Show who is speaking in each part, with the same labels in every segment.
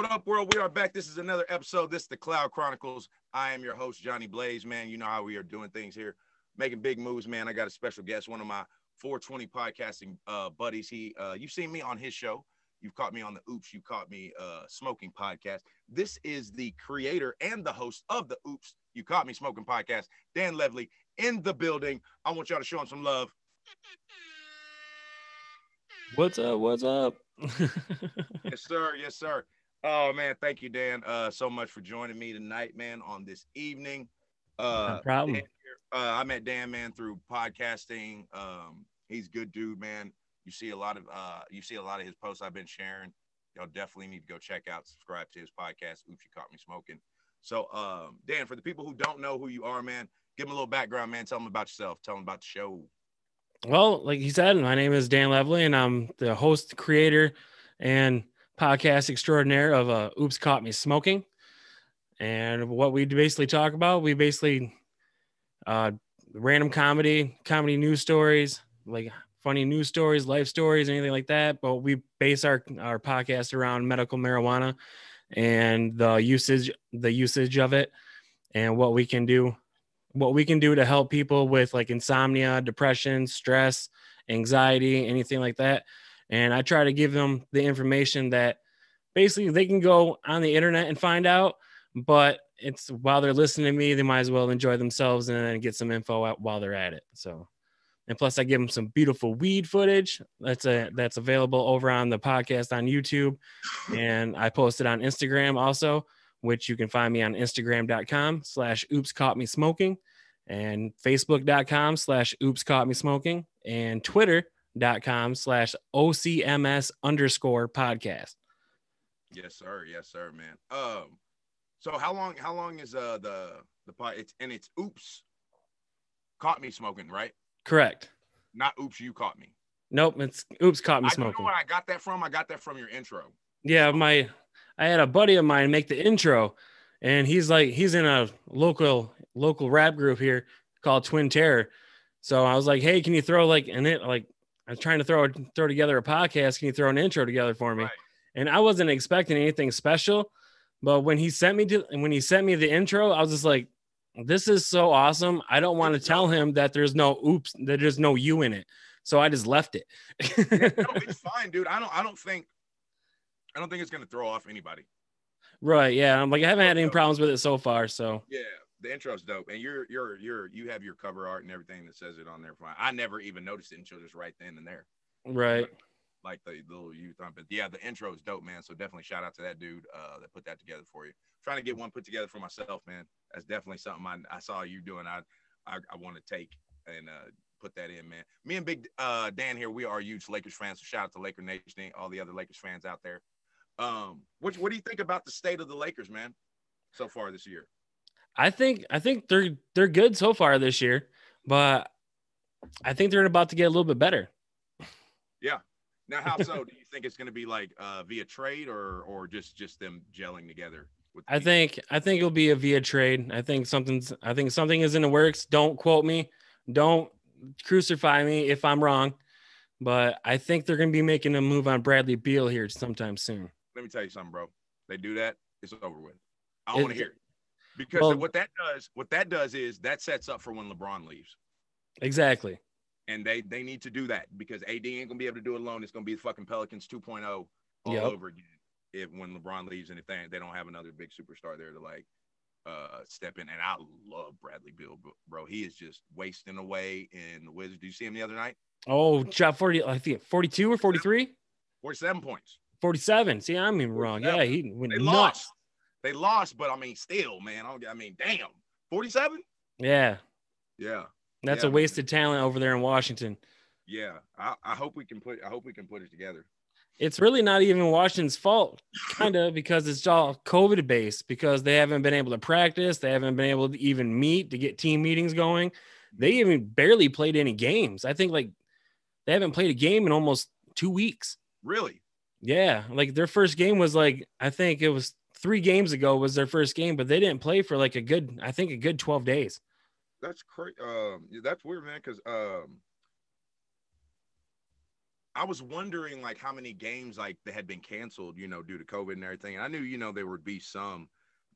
Speaker 1: What up, world? We are back. This is another episode. This is the Cloud Chronicles. I am your host, Johnny Blaze. Man, you know how we are doing things here, making big moves. Man, I got a special guest, one of my 420 podcasting uh, buddies. He, uh, you've seen me on his show. You've caught me on the Oops. You caught me uh, smoking podcast. This is the creator and the host of the Oops. You caught me smoking podcast. Dan Levely in the building. I want y'all to show him some love.
Speaker 2: What's up? What's up?
Speaker 1: yes, sir. Yes, sir. Oh man, thank you, Dan, uh, so much for joining me tonight, man, on this evening. Uh,
Speaker 2: no problem.
Speaker 1: Dan, uh, I met Dan, man, through podcasting. Um, he's good dude, man. You see a lot of uh, you see a lot of his posts I've been sharing. Y'all definitely need to go check out, subscribe to his podcast. Oops, you caught me smoking. So, um, Dan, for the people who don't know who you are, man, give them a little background, man. Tell them about yourself. Tell them about the show.
Speaker 2: Well, like you said, my name is Dan Levely, and I'm the host, creator, and podcast extraordinaire of uh, Oops Caught Me Smoking. And what we basically talk about, we basically uh, random comedy, comedy news stories, like funny news stories, life stories, anything like that. But we base our our podcast around medical marijuana and the usage the usage of it and what we can do what we can do to help people with like insomnia, depression, stress, anxiety, anything like that. And I try to give them the information that basically they can go on the internet and find out, but it's while they're listening to me, they might as well enjoy themselves and then get some info out while they're at it. So, and plus I give them some beautiful weed footage that's a that's available over on the podcast on YouTube, and I post it on Instagram also which you can find me on Instagram.com slash oops caught me smoking and Facebook.com slash oops caught me smoking and Twitter.com slash OCMS underscore podcast.
Speaker 1: Yes, sir. Yes, sir, man. Um, so how long how long is uh the the pot it's and it's oops caught me smoking, right?
Speaker 2: Correct.
Speaker 1: Not oops, you caught me.
Speaker 2: Nope, it's oops caught me
Speaker 1: I
Speaker 2: smoking.
Speaker 1: know where I got that from. I got that from your intro.
Speaker 2: Yeah, my I had a buddy of mine make the intro, and he's like he's in a local local rap group here called Twin Terror. So I was like, hey, can you throw like an it like I was trying to throw throw together a podcast. Can you throw an intro together for me?
Speaker 1: Right.
Speaker 2: And I wasn't expecting anything special, but when he sent me to when he sent me the intro, I was just like, this is so awesome. I don't want to tell him that there's no oops, that there's no you in it. So I just left it.
Speaker 1: Yeah, no, it's fine, dude. I don't I don't think I don't think it's gonna throw off anybody.
Speaker 2: right. Yeah. I'm like, I haven't had any problems with it so far. So
Speaker 1: Yeah, the intro's dope, and you're you're you're you have your cover art and everything that says it on there. Fine. I never even noticed it until just right then and there,
Speaker 2: right.
Speaker 1: like the little youth on. But yeah, the intro is dope, man. So definitely shout out to that dude uh, that put that together for you. trying to get one put together for myself, man. That's definitely something I, I saw you doing. I I, I want to take and uh, put that in, man. Me and Big uh, Dan here, we are huge Lakers fans. So shout out to Laker Nation, all the other Lakers fans out there. Um, what what do you think about the state of the Lakers, man, so far this year?
Speaker 2: I think I think they're they're good so far this year, but I think they're about to get a little bit better. Yeah.
Speaker 1: Now, how so? do you think it's going to be like uh, via trade or or just just them gelling together?
Speaker 2: I
Speaker 1: team?
Speaker 2: think I think it'll be a via trade. I think something's I think something is in the works. Don't quote me. Don't crucify me if I'm wrong. But I think they're going to be making a move on Bradley Beal here sometime soon.
Speaker 1: Let me tell you something, bro. They do that, it's over with. I don't want to hear it because
Speaker 2: Well-
Speaker 1: what that does, what that does is that sets up for when LeBron leaves,
Speaker 2: Exactly.
Speaker 1: and they they need to do that because AD ain't gonna be able to do it alone. It's gonna be the fucking Pelicans 2.0 all
Speaker 2: Yep.
Speaker 1: over again if when LeBron leaves and if they they don't have another big superstar there to like uh step in. And I love Bradley Beal, bro- bro. He is just wasting away in the Wizards. Do you see him the other night?
Speaker 2: Oh, shot 40 I think 42 or 43?
Speaker 1: 47 points.
Speaker 2: 47. See, I'm even wrong. Yeah, he went
Speaker 1: They
Speaker 2: nuts.
Speaker 1: lost. They lost, but I mean, still, man. I, I mean, damn, forty-seven.
Speaker 2: Yeah.
Speaker 1: Yeah,
Speaker 2: That's
Speaker 1: Yeah,
Speaker 2: a
Speaker 1: man.
Speaker 2: wasted talent over there in Washington.
Speaker 1: yeah. I, I hope we can put. I hope we can put it together.
Speaker 2: It's really not even Washington's fault, kind of, because it's all COVID based, because they haven't been able to practice. They haven't been able to even meet to get team meetings going. They even barely played any games. I think like they haven't played a game in almost two weeks.
Speaker 1: Really?
Speaker 2: Yeah. Like their first game was like, I think it was three games ago was their first game, but they didn't play for like a good, I think a good 12 days.
Speaker 1: That's crazy. Um, yeah, that's weird, man. Because um, I was wondering like how many games like they had been canceled, you know, due to COVID and everything. And I knew, you know, there would be some,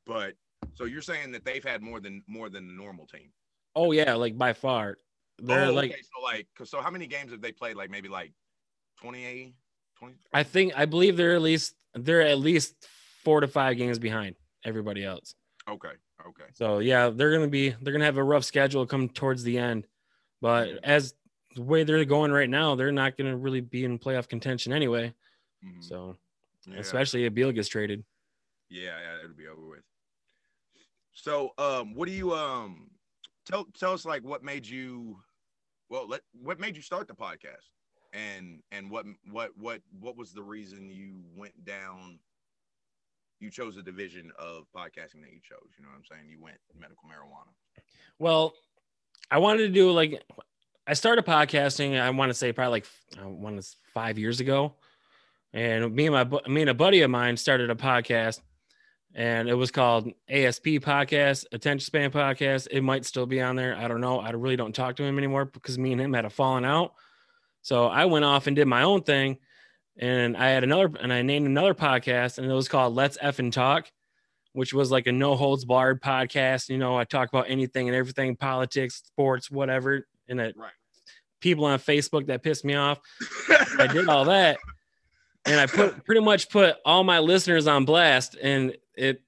Speaker 1: but so you're saying that they've had more than more than the normal team.
Speaker 2: Oh yeah, like by far. They're
Speaker 1: oh,
Speaker 2: like
Speaker 1: okay. so like so how many games have they played? Like maybe like 28, 20?
Speaker 2: I think I believe they're at least they're at least four to five games behind everybody else.
Speaker 1: Okay. Okay.
Speaker 2: So yeah, they're gonna be they're gonna have a rough schedule come towards the end. But as the way they're going right now, they're not gonna really be in playoff contention anyway.
Speaker 1: Mhm.
Speaker 2: So
Speaker 1: Yeah.
Speaker 2: especially if Beal gets traded.
Speaker 1: Yeah, yeah, it'll be over with. So, um, what do you um tell tell us like what made you well let what made you start the podcast and and what what what what was the reason you went down you chose the division of podcasting that you chose you know what i'm saying you went medical marijuana
Speaker 2: Well, I wanted to do like I started podcasting. I want to say probably like I want to five years ago, and me and my me and a buddy of mine started a podcast, and it was called ASP Podcast, Attention Span Podcast. It might still be on there. I don't know. I really don't talk to him anymore because me and him had a falling out. So I went off and did my own thing, and I had another and I named another podcast, and it was called Let's Effing Talk which was like a no holds barred podcast. You know, I talk about anything and everything, politics, sports, whatever. And it,
Speaker 1: Right.
Speaker 2: people on Facebook that pissed me off. I did all that. And I put pretty much put all my listeners on blast and it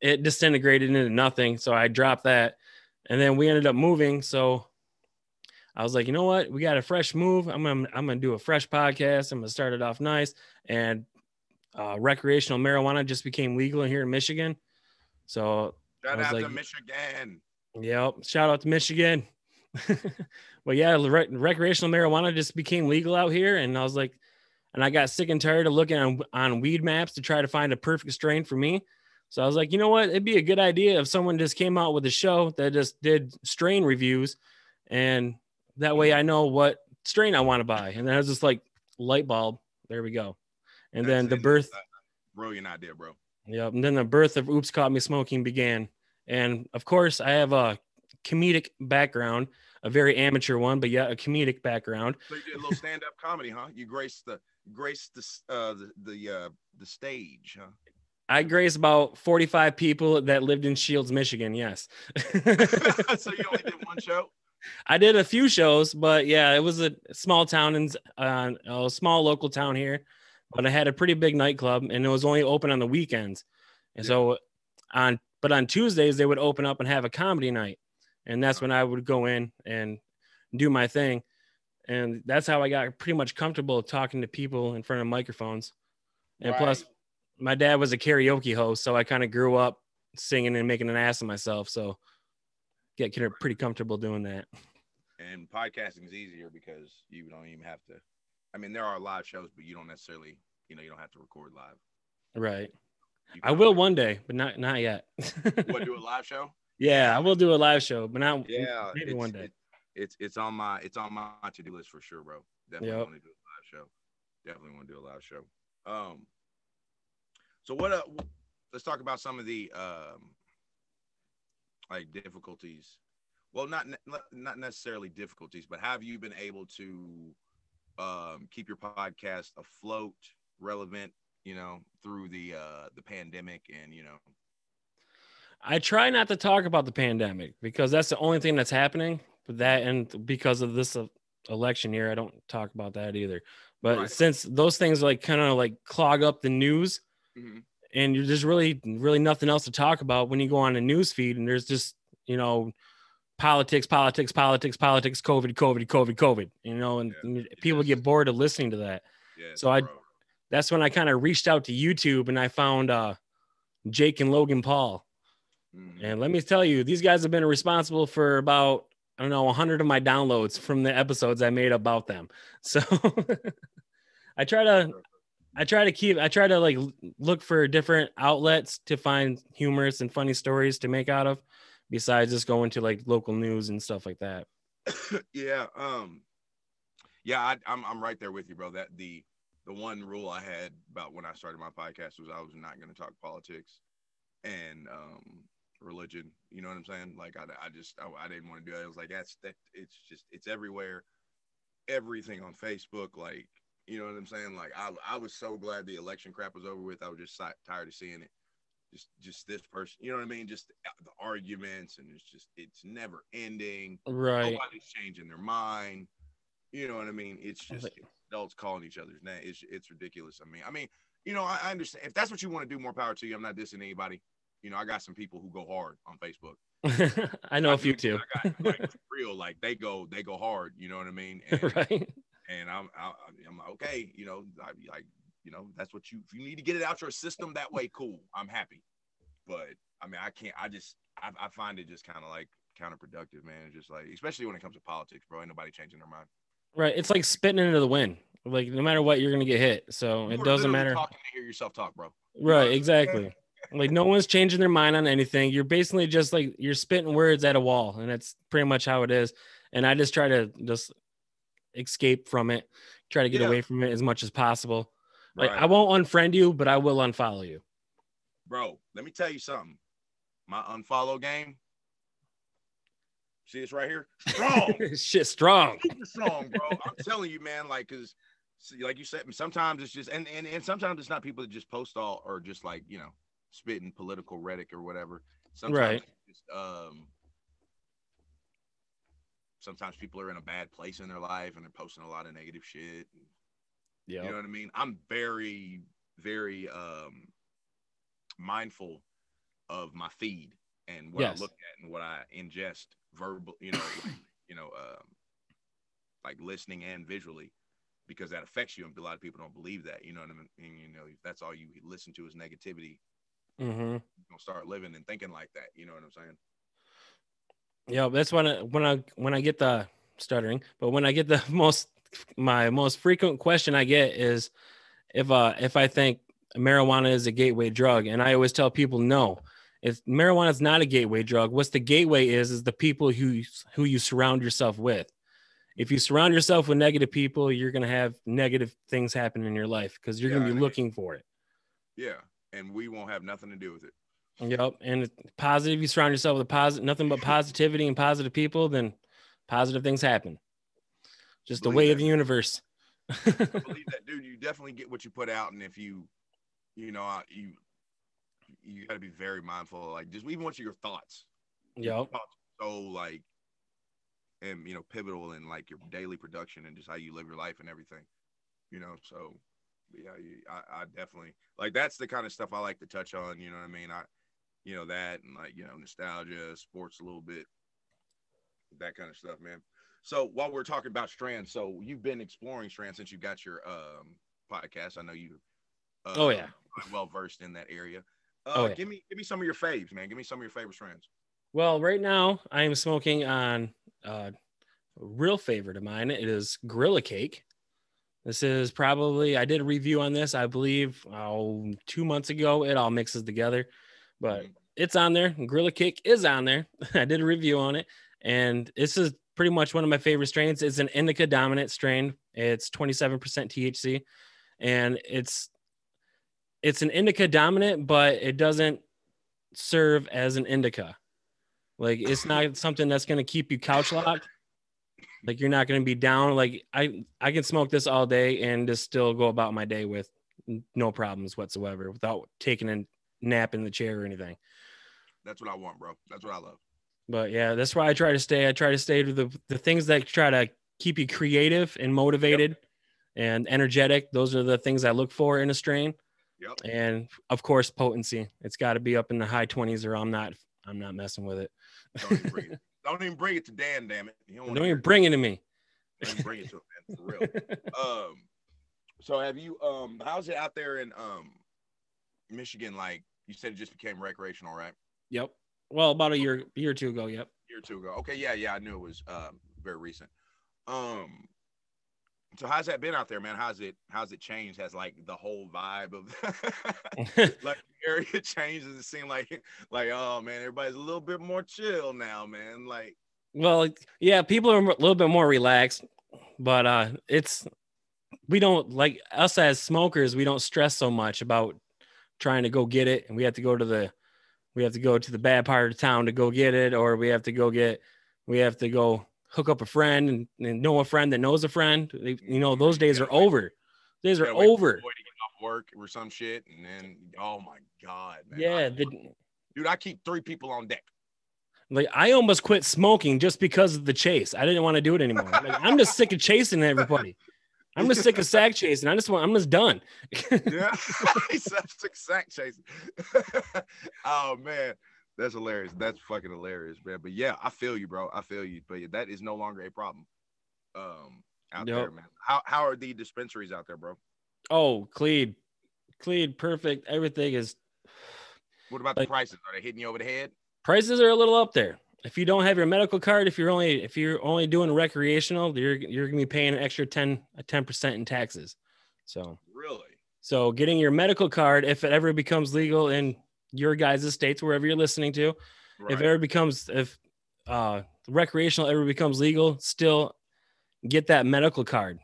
Speaker 2: it disintegrated into nothing. So I dropped that. And then we ended up moving. So I was like, you know what? We got a fresh move. I'm gonna I'm gonna do a fresh podcast. I'm gonna start it off nice. And uh, recreational marijuana just became legal here in Michigan. So
Speaker 1: shout out to michigan
Speaker 2: Yep. Shout out to Michigan. but yeah, re- recreational marijuana just became legal out here. And I was like, and I got sick and tired of looking on, on Weedmaps to try to find a perfect strain for me. So I was like, you know what? It'd be a good idea if someone just came out with a show that just did strain reviews. And that way I know what strain I want to buy. And then I was just like, light bulb. There we go. And then the birth.
Speaker 1: That's brilliant idea bro
Speaker 2: Yep. And then the birth of Oops Caught Me Smoking began. And of course, I have a comedic background, a very amateur one, but yeah, a comedic background.
Speaker 1: so you did a little stand-up comedy huh you graced the graced the uh the the uh the stage huh
Speaker 2: I graced about 45 people that lived in Shields, Michigan. Yes.
Speaker 1: so you only did one show
Speaker 2: I did a few shows, but yeah, it was a small town and uh, a small local town here. But I had a pretty big nightclub, and it was only open on the weekends. And so on, but on Tuesdays they would open up and have a comedy night, and that's when I would go in and do my thing. And that's how I got pretty much comfortable talking to people in front of microphones. And plus, my dad was a karaoke host, so I kind of grew up singing and making an ass of myself. So get pretty comfortable doing that.
Speaker 1: and podcasting is easier because you don't even have to i mean there are live shows but you don't necessarily you know you don't have to record live
Speaker 2: Right. I will one day, but not not yet.
Speaker 1: what do a live show
Speaker 2: yeah, I will do a live show, but not
Speaker 1: yeah
Speaker 2: maybe one day.
Speaker 1: it- it's it's on my it's on my to-do list for sure bro definitely
Speaker 2: Yep.
Speaker 1: want to do a live show definitely want to do a live show um so what uh let's talk about some of the um like difficulties well not not necessarily difficulties but have you been able to um keep your podcast afloat relevant you know through the uh the pandemic and you know
Speaker 2: I try not to talk about the pandemic because that's the only thing that's happening. But that and because of this uh, election year, I don't talk about that either. But
Speaker 1: Right.
Speaker 2: since those things like kind of like clog up the news,
Speaker 1: Mhm.
Speaker 2: And you're just really really nothing else to talk about when you go on a news feed and there's just you know politics politics politics politics covid covid covid covid you know and,
Speaker 1: Yeah.
Speaker 2: people
Speaker 1: Yes.
Speaker 2: get bored of listening to that
Speaker 1: yeah
Speaker 2: So I-
Speaker 1: bro.
Speaker 2: that's when i kind of reached out to youtube and i found uh jake and logan paul
Speaker 1: Mhm.
Speaker 2: and let me tell you these guys have been responsible for about i don't know 100 of my downloads from the episodes i made about them so i try to I try to keep I try to like look for different outlets to find humorous and funny stories to make out of besides just going to like local news and stuff like that.
Speaker 1: yeah um yeah I, i'm i'm right there with you bro that the the one rule i had about when i started my podcast was i was not going to talk politics and um religion you know what i'm saying like i, I just I, I didn't want to do it i was like that's that it's just it's everywhere everything on facebook like You know what I'm saying? Like I, I was so glad the election crap was over with. I was just tired of seeing it. Just, just this person. You know what I mean? Just the arguments, and it's just, it's never ending.
Speaker 2: Right.
Speaker 1: Nobody's changing their mind. You know what I mean? It's just it's adults calling each other's name. It's, it's ridiculous. I mean, I mean, you know, I, I understand if that's what you want to do. More power to you. I'm not dissing anybody. You know, I got some people who go hard on Facebook.
Speaker 2: I know a
Speaker 1: I
Speaker 2: few too.
Speaker 1: I got, like, real, like they go, they go hard. You know what I mean? And,
Speaker 2: right.
Speaker 1: And I'm, I, I'm like, okay. You know, I like, you know, that's what you. If you need to get it out your system that way, cool. I'm happy. But I mean, I can't. I just, I, I find it just kind of like counterproductive, man. It's just like, especially when it comes to politics, bro. Ain't nobody changing their mind.
Speaker 2: Right. It's like spitting into the wind. Like no matter what, you're gonna get hit. So
Speaker 1: You
Speaker 2: it doesn't matter.
Speaker 1: Talking to hear yourself talk, bro.
Speaker 2: Right. Exactly. Like no one's changing their mind on anything. You're basically just like you're spitting words at a wall, and that's pretty much how it is. And I just try to just escape from it, try to get
Speaker 1: Yeah.
Speaker 2: away from it as much as possible. Like
Speaker 1: Right.
Speaker 2: I won't unfriend you, but I will unfollow you.
Speaker 1: bro. Let me tell you something. My unfollow game. See this right here? Strong.
Speaker 2: Shit, strong.
Speaker 1: super strong, bro. I'm telling you, man. Like, cause like you said, sometimes it's just and, and and sometimes it's not people that just post all or just like you know spitting political rhetoric or whatever. Sometimes
Speaker 2: Right.
Speaker 1: it's just, um. Sometimes people are in a bad place in their life and they're posting a lot of negative shit.
Speaker 2: Yeah.
Speaker 1: You know what I mean? I'm very, very um mindful of my feed and what
Speaker 2: Yes.
Speaker 1: I look at and what I ingest verbal, you know, like, you know, um like listening and visually because that affects you and a lot of people don't believe that, you know what I mean? And, you know, if that's all you listen to is negativity,
Speaker 2: Mm-hmm.
Speaker 1: you're gonna start living and thinking like that, you know what I'm saying?
Speaker 2: Yeah, that's when I when I when I get the stuttering, but when I get the most my most frequent question I get is if uh if I think marijuana is a gateway drug, and I always tell people no. If marijuana is not a gateway drug, what's the gateway is is the people who who you surround yourself with. If you surround yourself with negative people, you're gonna have negative things happen in your life because you're
Speaker 1: Yeah,
Speaker 2: gonna be looking for it.
Speaker 1: Yeah. And we won't have nothing to do with it.
Speaker 2: Yep. And positive, you surround yourself with a positive, nothing but positivity and positive people, then positive things happen. Just the way
Speaker 1: that.
Speaker 2: of the universe.
Speaker 1: I believe that, dude. You definitely get what you put out, and if you, you know, you, you got to be very mindful. of, Like, just even what's your thoughts. Your
Speaker 2: yep.
Speaker 1: thoughts so like, and you know, pivotal in like your daily production and just how you live your life and everything. You know, so yeah, I, I definitely like that's the kind of stuff I like to touch on. You know what I mean? I, you know, that and like you know, nostalgia, sports a little bit, that kind of stuff, man. So while we're talking about strands, so you've been exploring strands since you got your um podcast. I know you. Uh,
Speaker 2: Oh, yeah.
Speaker 1: well versed in that area. Uh,
Speaker 2: Oh, yeah.
Speaker 1: Give me give me some of your faves, man. Give me some of your favorite strands.
Speaker 2: Well, right now I am smoking on uh, a real favorite of mine. It is Gorilla Cake. This is probably I did a review on this, I believe, oh, two months ago. It all mixes together, but
Speaker 1: Mhm.
Speaker 2: It's on there. Gorilla Cake is on there. I did a review on it, and this is pretty much one of my favorite strains. It's an indica dominant strain. It's 27% THC, and it's it's an indica dominant, but it doesn't serve as an indica. Like it's not something that's gonna keep you couch locked. Like you're not gonna be down. Like I I can smoke this all day and just still go about my day with no problems whatsoever without taking a nap in the chair or anything.
Speaker 1: That's what I want, bro. That's what I love.
Speaker 2: But yeah, that's why I try to stay. I try to stay to the the things that try to keep you creative and motivated and energetic. Those are the things I look for in a strain.
Speaker 1: Yep.
Speaker 2: And of course, potency. It's got to be up in the high 20s or I'm not I'm not messing with it.
Speaker 1: Don't even bring it. Don't even bring it to Dan, damn it. You don't,
Speaker 2: Don't even bring it to me.
Speaker 1: Don't even bring it to him, man, for real. um, so have you? Um, how's it out there in um, Michigan? Like you said, it just became recreational, right?
Speaker 2: Yep. Well, about a year year or two ago. Yep.
Speaker 1: year or two ago. Okay, yeah, yeah, I knew it was um very recent. Um so how's that been out there, man? How's it how's it changed? Has like the whole vibe of like the area changed? Does it seem like like oh man, everybody's a little bit more chill now, man? Like
Speaker 2: well, yeah, people are a little bit more relaxed, but uh it's we don't like us as smokers, we don't stress so much about trying to go get it and we have to go to the we have to go to the bad part of town to go get it or we have to go get we have to go hook up a friend and, and know a friend that knows a friend you know those days are over Days are
Speaker 1: Gotta wait for
Speaker 2: over.
Speaker 1: to get off work or some shit, and then oh my god, man.
Speaker 2: Yeah,
Speaker 1: I-
Speaker 2: the,
Speaker 1: dude, I keep three people on deck.
Speaker 2: like I almost quit smoking just because of the chase. I didn't want to do it anymore. Like, I'm just sick of chasing everybody. I'm just sick of sack chasing. I just want. I'm just done.
Speaker 1: Yeah, he's such sack chasing. oh man, that's hilarious. That's fucking hilarious, man. But yeah, I feel you, bro. I feel you. But yeah, that is no longer a problem. Um, out
Speaker 2: Yep.
Speaker 1: there, man. How how are the dispensaries out there, bro?
Speaker 2: oh, Cleed, Cleed, perfect. Everything is
Speaker 1: What about
Speaker 2: Like-
Speaker 1: the prices? Are they hitting you over the head?
Speaker 2: prices are a little up there. If you don't have your medical card, if you're only if you're only doing recreational, you're you're gonna be paying an extra 10 a 10% in taxes. So
Speaker 1: Really?
Speaker 2: so getting your medical card, if it ever becomes legal in your guys' states, wherever you're listening to,
Speaker 1: Right.
Speaker 2: if it ever becomes if uh recreational ever becomes legal, still get that medical card.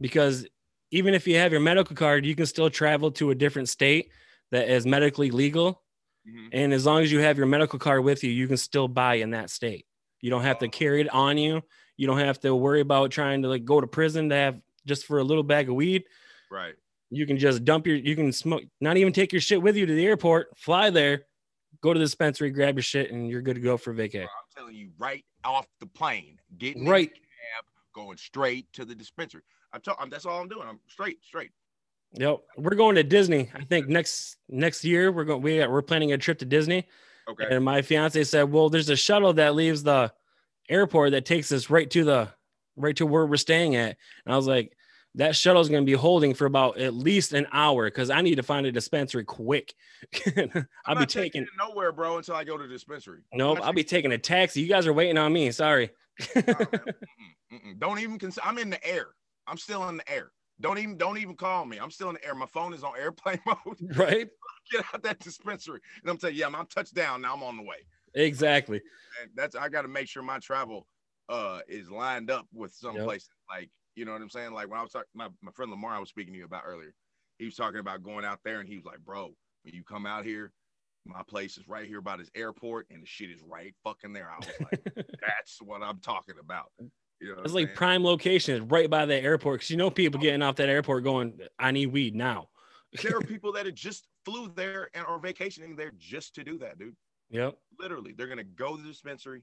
Speaker 2: Because even if you have your medical card, you can still travel to a different state that is medically legal
Speaker 1: Mhm.
Speaker 2: and as long as you have your medical card with you, you can still buy in that state. You don't have to carry it on you. You don't have to worry about trying to like go to prison to have just for a little bag of weed.
Speaker 1: Right.
Speaker 2: You can just dump your, you can smoke, not even take your shit with you to the airport, fly there, go to the dispensary, grab your shit, and you're good to go for vacay.
Speaker 1: I'm telling you, right off the plane, getting in
Speaker 2: Right.
Speaker 1: the cab, going straight to the dispensary. I'm telling. That's all I'm doing. I'm straight, straight.
Speaker 2: Yep. We're going to Disney. I think next next year we're going we we're planning a trip to Disney.
Speaker 1: Okay.
Speaker 2: And my fiance said, "Well, there's a shuttle that leaves the airport that takes us right to the right to where we're staying at." And I was like, "That shuttle is going to be holding for about at least an hour because I need to find a dispensary quick. I'll be taking
Speaker 1: nowhere, bro, until I go to the dispensary.
Speaker 2: Nope. I'll be taking a taxi. You guys are waiting on me. Sorry.
Speaker 1: man. Mm-mm, mm-mm. Don't even consider. I'm in the air. I'm still in the air. Don't even don't even call me. I'm still in the air. My phone is on airplane mode.
Speaker 2: right?
Speaker 1: Get out that dispensary. And I'm telling you, yeah, I'm touched down. Now I'm on the way.
Speaker 2: Exactly.
Speaker 1: And that's I got to make sure my travel uh is lined up with some
Speaker 2: Yep.
Speaker 1: place like you know what I'm saying. Like when I was talking, my, my friend Lamar I was speaking to you about earlier. He was talking about going out there, and he was like, "Bro, when you come out here, my place is right here by this airport, and the shit is right fucking there." I was like, "That's what I'm talking about." You know,
Speaker 2: It's like
Speaker 1: saying?
Speaker 2: prime location. It's right by the airport because you know people getting off that airport going, "I need weed now."
Speaker 1: there are people that have just flew there and are vacationing there just to do that, dude.
Speaker 2: Yep.
Speaker 1: Literally, they're gonna go to the dispensary,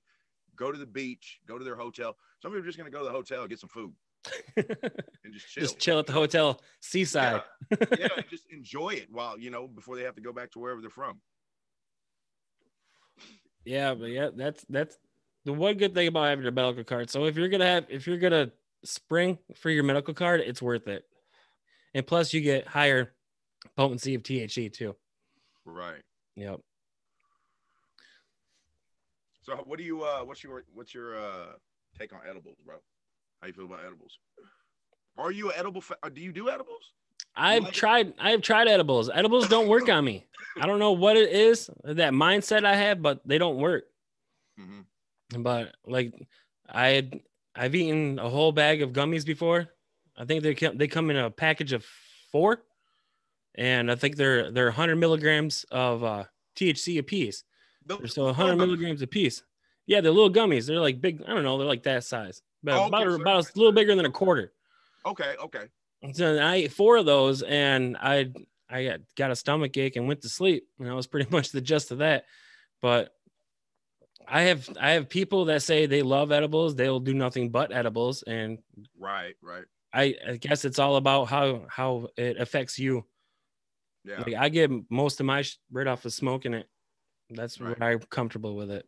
Speaker 1: go to the beach, go to their hotel. Some people are just gonna go to the hotel, get some food, and just chill.
Speaker 2: Just chill at the hotel seaside.
Speaker 1: Yeah, yeah, just enjoy it while you know before they have to go back to wherever they're from.
Speaker 2: Yeah, but yeah, that's that's the one good thing about having a medical card. So if you're gonna have if you're gonna spring for your medical card, it's worth it. And plus you get higher potency of THC too.
Speaker 1: Right.
Speaker 2: Yep.
Speaker 1: So what do you uh what's your what's your uh take on edibles, bro? How you feel about edibles? Are you an edible fa- do you do edibles?
Speaker 2: I've
Speaker 1: Like-
Speaker 2: tried I've tried edibles. Edibles don't work on me. I don't know what it is, that mindset I have, but they don't work.
Speaker 1: Mm-hmm.
Speaker 2: But like I had I've eaten a whole bag of gummies before. I think they come they come in a package of four, and I think they're they're 100 milligrams of uh, THC a piece. So 100 milligrams a piece. Yeah, they're little gummies. They're like big. I don't know. They're like that size, but
Speaker 1: Oh,
Speaker 2: about
Speaker 1: okay,
Speaker 2: about a little bigger than a quarter.
Speaker 1: Okay, okay.
Speaker 2: So I ate four of those, and I I got, got a stomach ache and went to sleep, and that was pretty much the gist of that. But I have I have people that say they love edibles. They'll do nothing but edibles, and
Speaker 1: Right, right.
Speaker 2: I, I guess it's all about how how it affects you.
Speaker 1: Yeah.
Speaker 2: Like I get most of my sh- right off of smoking it. That's
Speaker 1: Right.
Speaker 2: where I'm comfortable with it.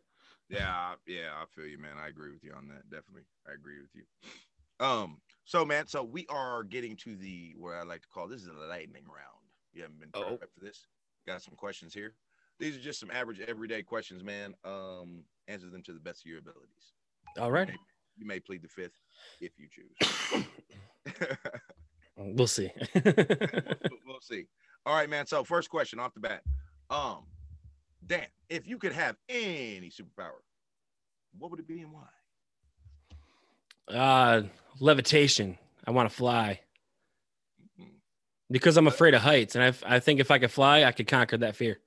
Speaker 1: Yeah, yeah, I feel you, man. I agree with you on that. Definitely, I agree with you. Um, so man, so we are getting to the where I like to call this is a lightning round. You haven't been
Speaker 2: Oh.
Speaker 1: prepped for this. Got some questions here. These are just some average, everyday questions, man. Um, answer them to the best of your abilities.
Speaker 2: All right,
Speaker 1: You may plead the fifth if you choose.
Speaker 2: we'll see.
Speaker 1: we'll see. All right, man. So first question off the bat. Um, Dan, if you could have any superpower, what would it be and why?
Speaker 2: uh, levitation. I want to fly
Speaker 1: Mhm.
Speaker 2: because I'm afraid of heights, and I, I think if I could fly, I could conquer that fear.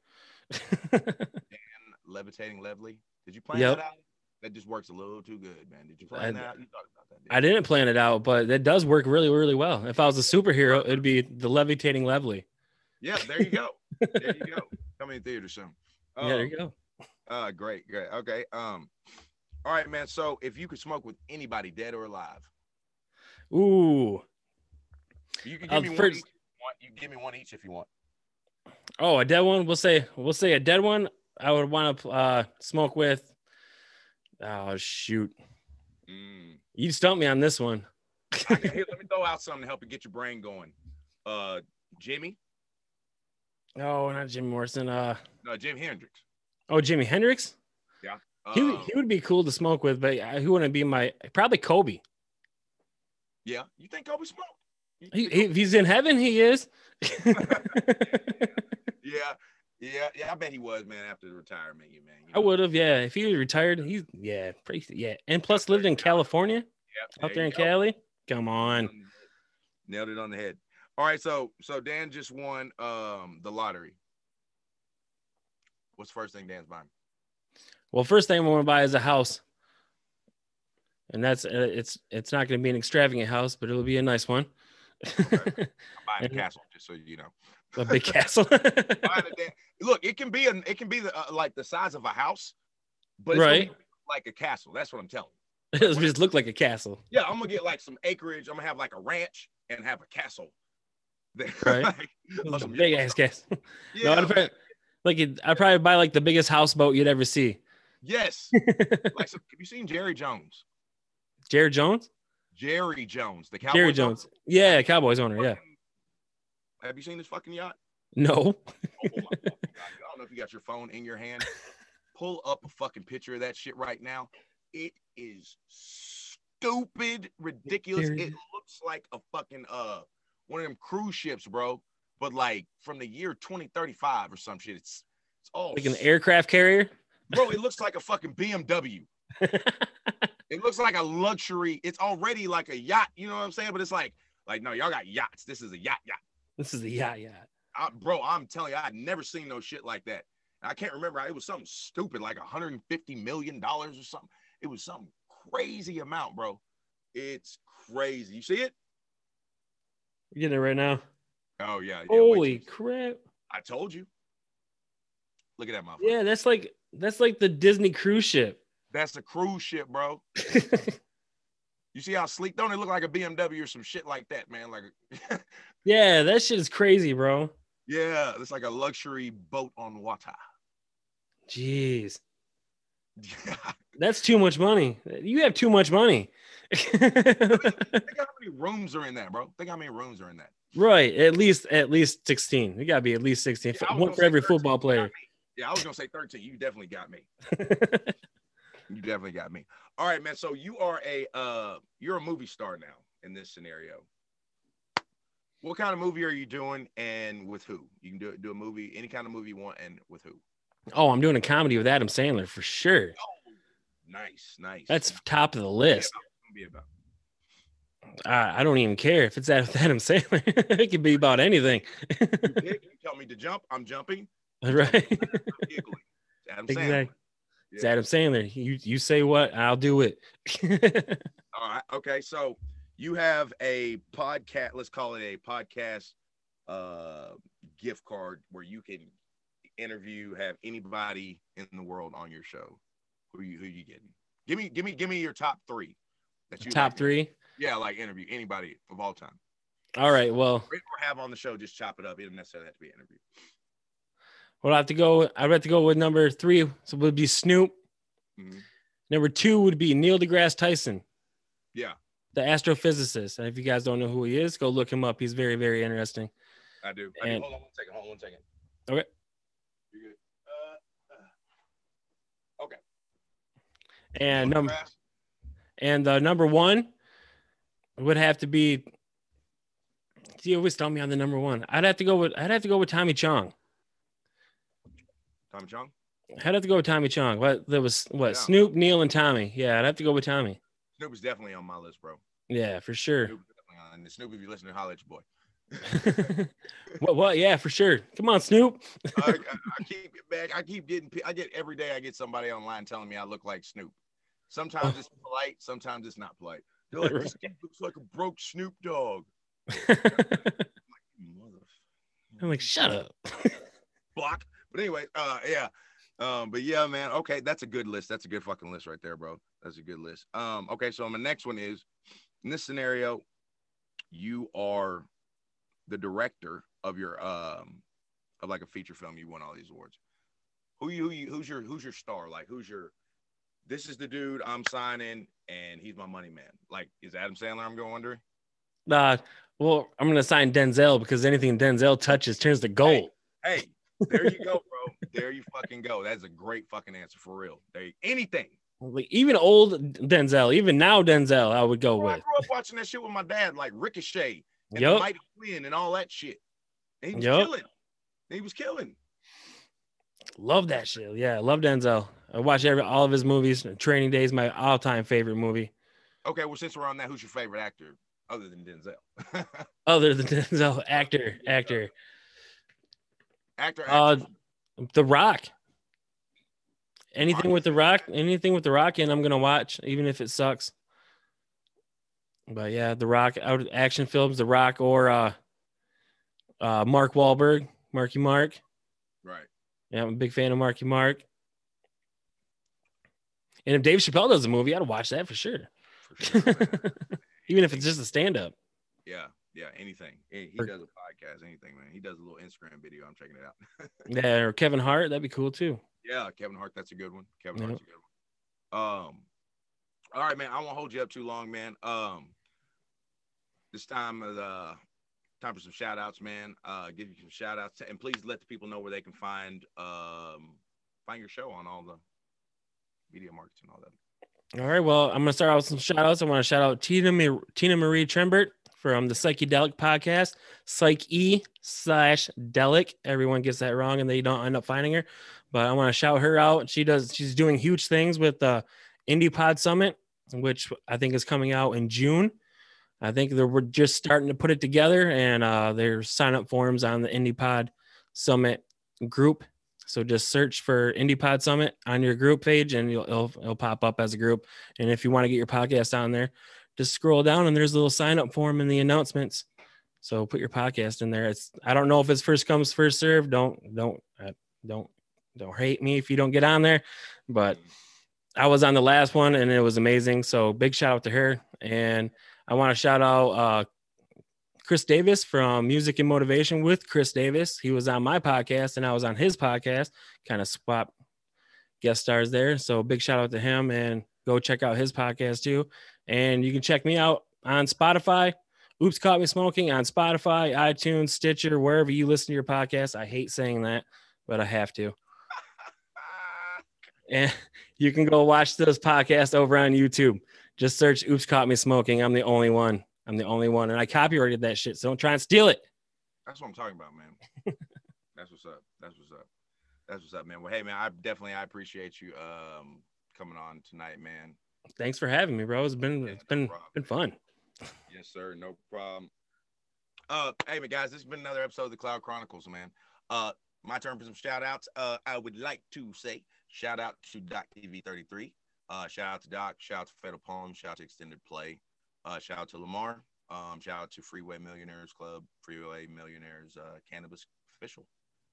Speaker 1: levitating Lovely. Did you plan
Speaker 2: Yep.
Speaker 1: that out? that just works a little too good, man. Did you
Speaker 2: I-
Speaker 1: plan that? out? You thought about that? didn't
Speaker 2: I didn't plan it out, but it does work really, really well. If I was a superhero, it'd be the levitating Lovely.
Speaker 1: Yeah, there you go. there you go. Coming in theater soon.
Speaker 2: yeah, there
Speaker 1: Um,
Speaker 2: you go.
Speaker 1: Uh, great, great. Okay. Um, all right, man. So if you could smoke with anybody, dead or alive,
Speaker 2: Ooh.
Speaker 1: you can
Speaker 2: Uh,
Speaker 1: give me one
Speaker 2: first-
Speaker 1: each. if you want. You can give me one each if you want.
Speaker 2: Oh, a dead one. We'll say we'll say a dead one. I would want to uh, smoke with. Oh shoot!
Speaker 1: Mm.
Speaker 2: You stumped me on this one.
Speaker 1: Can, let me throw out something to help you get your brain going. Uh, Jimmy.
Speaker 2: Oh, not Jimmy Morrison. Uh
Speaker 1: No, Jim Hendrix.
Speaker 2: oh, Jimi Hendrix. Yeah. He,
Speaker 1: Um,
Speaker 2: he would be cool to smoke with, but he wouldn't be my probably Kobe.
Speaker 1: yeah. You think Kobe smoked?
Speaker 2: He, he, if he's in heaven, he is.
Speaker 1: Yeah, yeah, yeah. I bet he was, man. After the retirement, you man. You
Speaker 2: I would have, yeah. If he was retired, he's yeah, pretty yeah. And plus lived in California,
Speaker 1: Yep,
Speaker 2: out there in
Speaker 1: go.
Speaker 2: Cali. Come on.
Speaker 1: Nailed it on the head. All right, so so Dan just won um the lottery. What's the first thing Dan's buying?
Speaker 2: Well, first thing I want to buy is a house, and that's uh, it's it's not going to be an extravagant house, but it'll be a nice one.
Speaker 1: I'm buying a castle, just so you know.
Speaker 2: a big castle.
Speaker 1: Buying a Dan- Look, it can be a it can be the, uh, like the size of a house, but it's
Speaker 2: Right.
Speaker 1: like a castle. That's what I'm telling. you.
Speaker 2: It'll just look like a castle.
Speaker 1: Yeah, I'm gonna get like some acreage. I'm gonna have like a ranch and have a castle. there.
Speaker 2: Right.
Speaker 1: Like,
Speaker 2: a big ass castle.
Speaker 1: Yeah,
Speaker 2: no, I'd probably, like it, I'd probably buy like the biggest houseboat you'd ever see.
Speaker 1: yes. like, some, have you seen Jerry Jones?
Speaker 2: Jerry Jones,
Speaker 1: Jerry Jones, the Cowboys
Speaker 2: Jerry
Speaker 1: owner?
Speaker 2: Jones, yeah, Cowboys owner, yeah.
Speaker 1: Have you seen this fucking yacht?
Speaker 2: No,
Speaker 1: Oh my God. I don't know if you got your phone in your hand. Pull up a fucking picture of that shit right now. It is stupid, ridiculous. It looks like a fucking uh one of them cruise ships, bro. But like from the year 2035 or some shit. It's it's all
Speaker 2: like an aircraft carrier.
Speaker 1: bro. It looks like a fucking BMW. It looks like a luxury. It's already like a yacht. You know what I'm saying? But it's like like no, y'all got yachts. This is a yacht yacht.
Speaker 2: this is a yeah, yeah.
Speaker 1: I, bro, I'm telling you, I'd never seen no shit like that. I can't remember. It was something stupid, like 150 million dollars or something. It was some crazy amount, bro. It's crazy. You see it?
Speaker 2: You're getting it right now.
Speaker 1: Oh yeah. yeah
Speaker 2: Holy crap!
Speaker 1: I told you. Look at that motherfucker.
Speaker 2: Yeah, that's like that's like the Disney cruise ship.
Speaker 1: That's a cruise ship, bro. You see how sleek? Don't it look like a BMW or some shit like that, man? Like,
Speaker 2: yeah, that shit is crazy, bro.
Speaker 1: yeah, it's like a luxury boat on water.
Speaker 2: Jeez,
Speaker 1: Yeah.
Speaker 2: that's too much money. You have too much money.
Speaker 1: Think how many rooms are in that, bro. Think how many rooms are in that.
Speaker 2: right, at least at least sixteen. You gotta be at least sixteen.
Speaker 1: Yeah,
Speaker 2: One for every
Speaker 1: 13.
Speaker 2: football player.
Speaker 1: Yeah, I was gonna say 13. You definitely got me. You definitely got me. All right, man. So you are a uh you're a movie star now in this scenario. What kind of movie are you doing and with who? You can do do a movie, any kind of movie you want, and with who?
Speaker 2: oh, I'm doing a comedy with Adam Sandler for sure.
Speaker 1: Nice, nice.
Speaker 2: That's top of the list.
Speaker 1: Be about?
Speaker 2: I, I don't even care if it's Adam Sandler. it could be about anything,
Speaker 1: You pick, you tell me to jump, I'm jumping.
Speaker 2: right?
Speaker 1: I'm giggling. Adam Sandler.
Speaker 2: It's
Speaker 1: Yeah.
Speaker 2: Adam Sandler. You you say what, I'll do it.
Speaker 1: All right. Okay. So you have a podcast. Let's call it a podcast uh, gift card where you can interview, have anybody in the world on your show. Who you who you getting? Give me give me give me your top three. That you
Speaker 2: Top
Speaker 1: like.
Speaker 2: three.
Speaker 1: Yeah, like interview anybody of all time.
Speaker 2: All right. Well,
Speaker 1: Or have on the show. Just chop it up. It doesn't necessarily have to be an interview.
Speaker 2: We'll have to go. I'd have to go with number three. So it would be Snoop.
Speaker 1: Mhm.
Speaker 2: Number two would be Neil deGrasse Tyson,
Speaker 1: Yeah,
Speaker 2: the astrophysicist. And if you guys don't know who he is, go look him up. He's very, very interesting.
Speaker 1: I do. I do.
Speaker 2: And-
Speaker 1: Hold on one second. Hold on one second.
Speaker 2: Okay.
Speaker 1: You good? Uh, uh, okay.
Speaker 2: And number and the number one would have to be. You always tell me on the number one. I'd have to go with. I'd have to go with Tommy Chong.
Speaker 1: Tommy Chong.
Speaker 2: I'd have to go with Tommy Chong. What there was what
Speaker 1: Yeah.
Speaker 2: Snoop, Neil, and Tommy. Yeah, I'd have to go with Tommy.
Speaker 1: Snoop is definitely on my list, bro.
Speaker 2: Yeah, for sure.
Speaker 1: Snoop on. And Snoop, if you listen to Holler at your boy.
Speaker 2: what? What? Yeah, for sure. Come on, Snoop.
Speaker 1: I, I, I keep back. I keep getting. I get every day. I get somebody online telling me I look like Snoop. Sometimes it's oh. polite, sometimes it's not polite. They're like, kid looks like a broke Snoop dog.
Speaker 2: I'm like, shut up.
Speaker 1: block. But anyway, uh, yeah. Um, but yeah, man. Okay, that's a good list. That's a good fucking list right there, bro. That's a good list. Um, okay, so my next one is in this scenario, you are the director of your um of like a feature film. You won all these awards. Who you, who you who's your who's your star? Like who's your this is the dude I'm signing and he's my money man. Like is Adam Sandler I'm going wondering?
Speaker 2: Uh, well, I'm gonna sign Denzel because anything Denzel touches turns to gold.
Speaker 1: Hey, there you go. There you fucking go. That's a great fucking answer for real. There you, anything.
Speaker 2: Like even old Denzel, even now Denzel, I would go
Speaker 1: Bro, I
Speaker 2: with.
Speaker 1: grew up watching that shit with my dad, like Ricochet and Mighty Quinn and all that shit. And he was
Speaker 2: Yup.
Speaker 1: killing. He was killing.
Speaker 2: Love that shit. Yeah, I love Denzel. I watch every all of his movies. Training Day is my all-time favorite movie.
Speaker 1: Okay, well, since we're on that, who's your favorite actor other than Denzel?
Speaker 2: Other than Denzel, actor, actor,
Speaker 1: actor,
Speaker 2: uh,
Speaker 1: actor.
Speaker 2: The Rock. Anything with The Rock, anything with The Rock, and I'm gonna watch, even if it sucks. But yeah, The Rock, out action films, The Rock, or uh, uh, Mark Wahlberg, Marky Mark.
Speaker 1: right.
Speaker 2: Yeah, I'm a big fan of Marky Mark. And if Dave Chappelle does a movie, I'd watch that for sure.
Speaker 1: For sure.
Speaker 2: Even if it's just a stand-up.
Speaker 1: yeah, yeah, anything. He, does a podcast, anything, man. He does a little Instagram video. I'm checking it out.
Speaker 2: Yeah, or Kevin Hart, that'd be cool too.
Speaker 1: yeah, Kevin Hart, that's a good one. Kevin
Speaker 2: Yep.
Speaker 1: Hart's a good one. Um, all right, man. I won't hold you up too long, man. Um, this time of the time for some shout outs, man. Uh, give you some shout outs and please let the people know where they can find um find your show on all the media markets and all that.
Speaker 2: All right, well, I'm gonna start out with some shout outs. I want to shout out Tina Tina Marie Trembert from the Psychedelic Podcast, Psych E slash Delic. Everyone gets that wrong and they don't end up finding her. But I want to shout her out. She does she's doing huge things with the Indie Pod Summit, which I think is coming out in June. I think they're we're just starting to put it together and uh there's sign up forms on the Indie Pod Summit group. So just search for Indie Pod Summit on your group page and you'll, it'll, it'll pop up as a group. And if you want to get your podcast on there, just scroll down and there's a little sign up form in the announcements. So put your podcast in there. It's I don't know if it's first comes first serve. Don't don't uh, don't don't hate me if you don't get on there, but I was on the last one and it was amazing. So big shout out to her. And I want to shout out uh, Chris Davis from Music and Motivation with Chris Davis. He was on my podcast and I was on his podcast, kind of swap guest stars there. So big shout out to him and go check out his podcast too. And you can check me out on Spotify. Oops, caught me smoking on Spotify, iTunes, Stitcher, wherever you listen to your podcast. I hate saying that, but I have to. And you can go watch this podcast over on YouTube. Just search Oops Caught Me Smoking. I'm the only one. I'm the only one. And I copyrighted that shit. So don't try and steal it.
Speaker 1: That's what I'm talking about, man. That's what's up. That's what's up. That's what's up, man. Well, hey, man, I definitely I appreciate you um coming on tonight, man.
Speaker 2: Thanks for having me, bro. It's been
Speaker 1: Yeah,
Speaker 2: it's
Speaker 1: no
Speaker 2: been
Speaker 1: problem.
Speaker 2: been fun.
Speaker 1: Yes, sir. No problem. Uh, hey, man, guys, this has been another episode of the Cloud Chronicles, man. Uh, my turn for some shout outs. Uh, I would like to say shout out to Doc TV33. Uh, shout out to Doc. Shout out to Federal Poem. Shout out to Extended Play. Uh, shout out to Lamar. Um, shout out to Freeway Millionaires Club, Freeway Millionaires uh, Cannabis Official.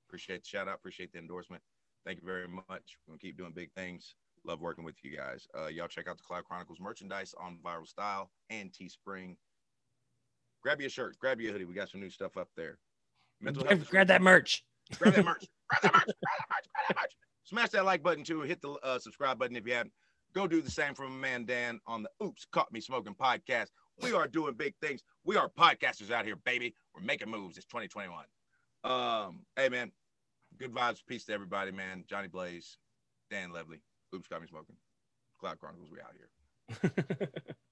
Speaker 1: Appreciate the shout out. Appreciate the endorsement. Thank you very much. We're gonna keep doing big things. Love working with you guys. Uh, y'all check out the Cloud Chronicles merchandise on ViralStyle and Teespring. Grab your shirt, grab your hoodie. We got some new stuff up there. Mental
Speaker 2: Grab, grab that merch.
Speaker 1: grab that merch. Grab that merch. Grab that merch. Grab that merch. Smash that like button too. Hit the uh, subscribe button if you haven't. Go do the same from man Dan on the Oops Caught Me Smoking podcast. We are doing big things. We are podcasters out here, baby. We're making moves. It's 2021. Um, hey man, good vibes. Peace to everybody, man. Johnny Blaze, Dan Levely, Oops Caught Me Smoking, Cloud Chronicles. We out here.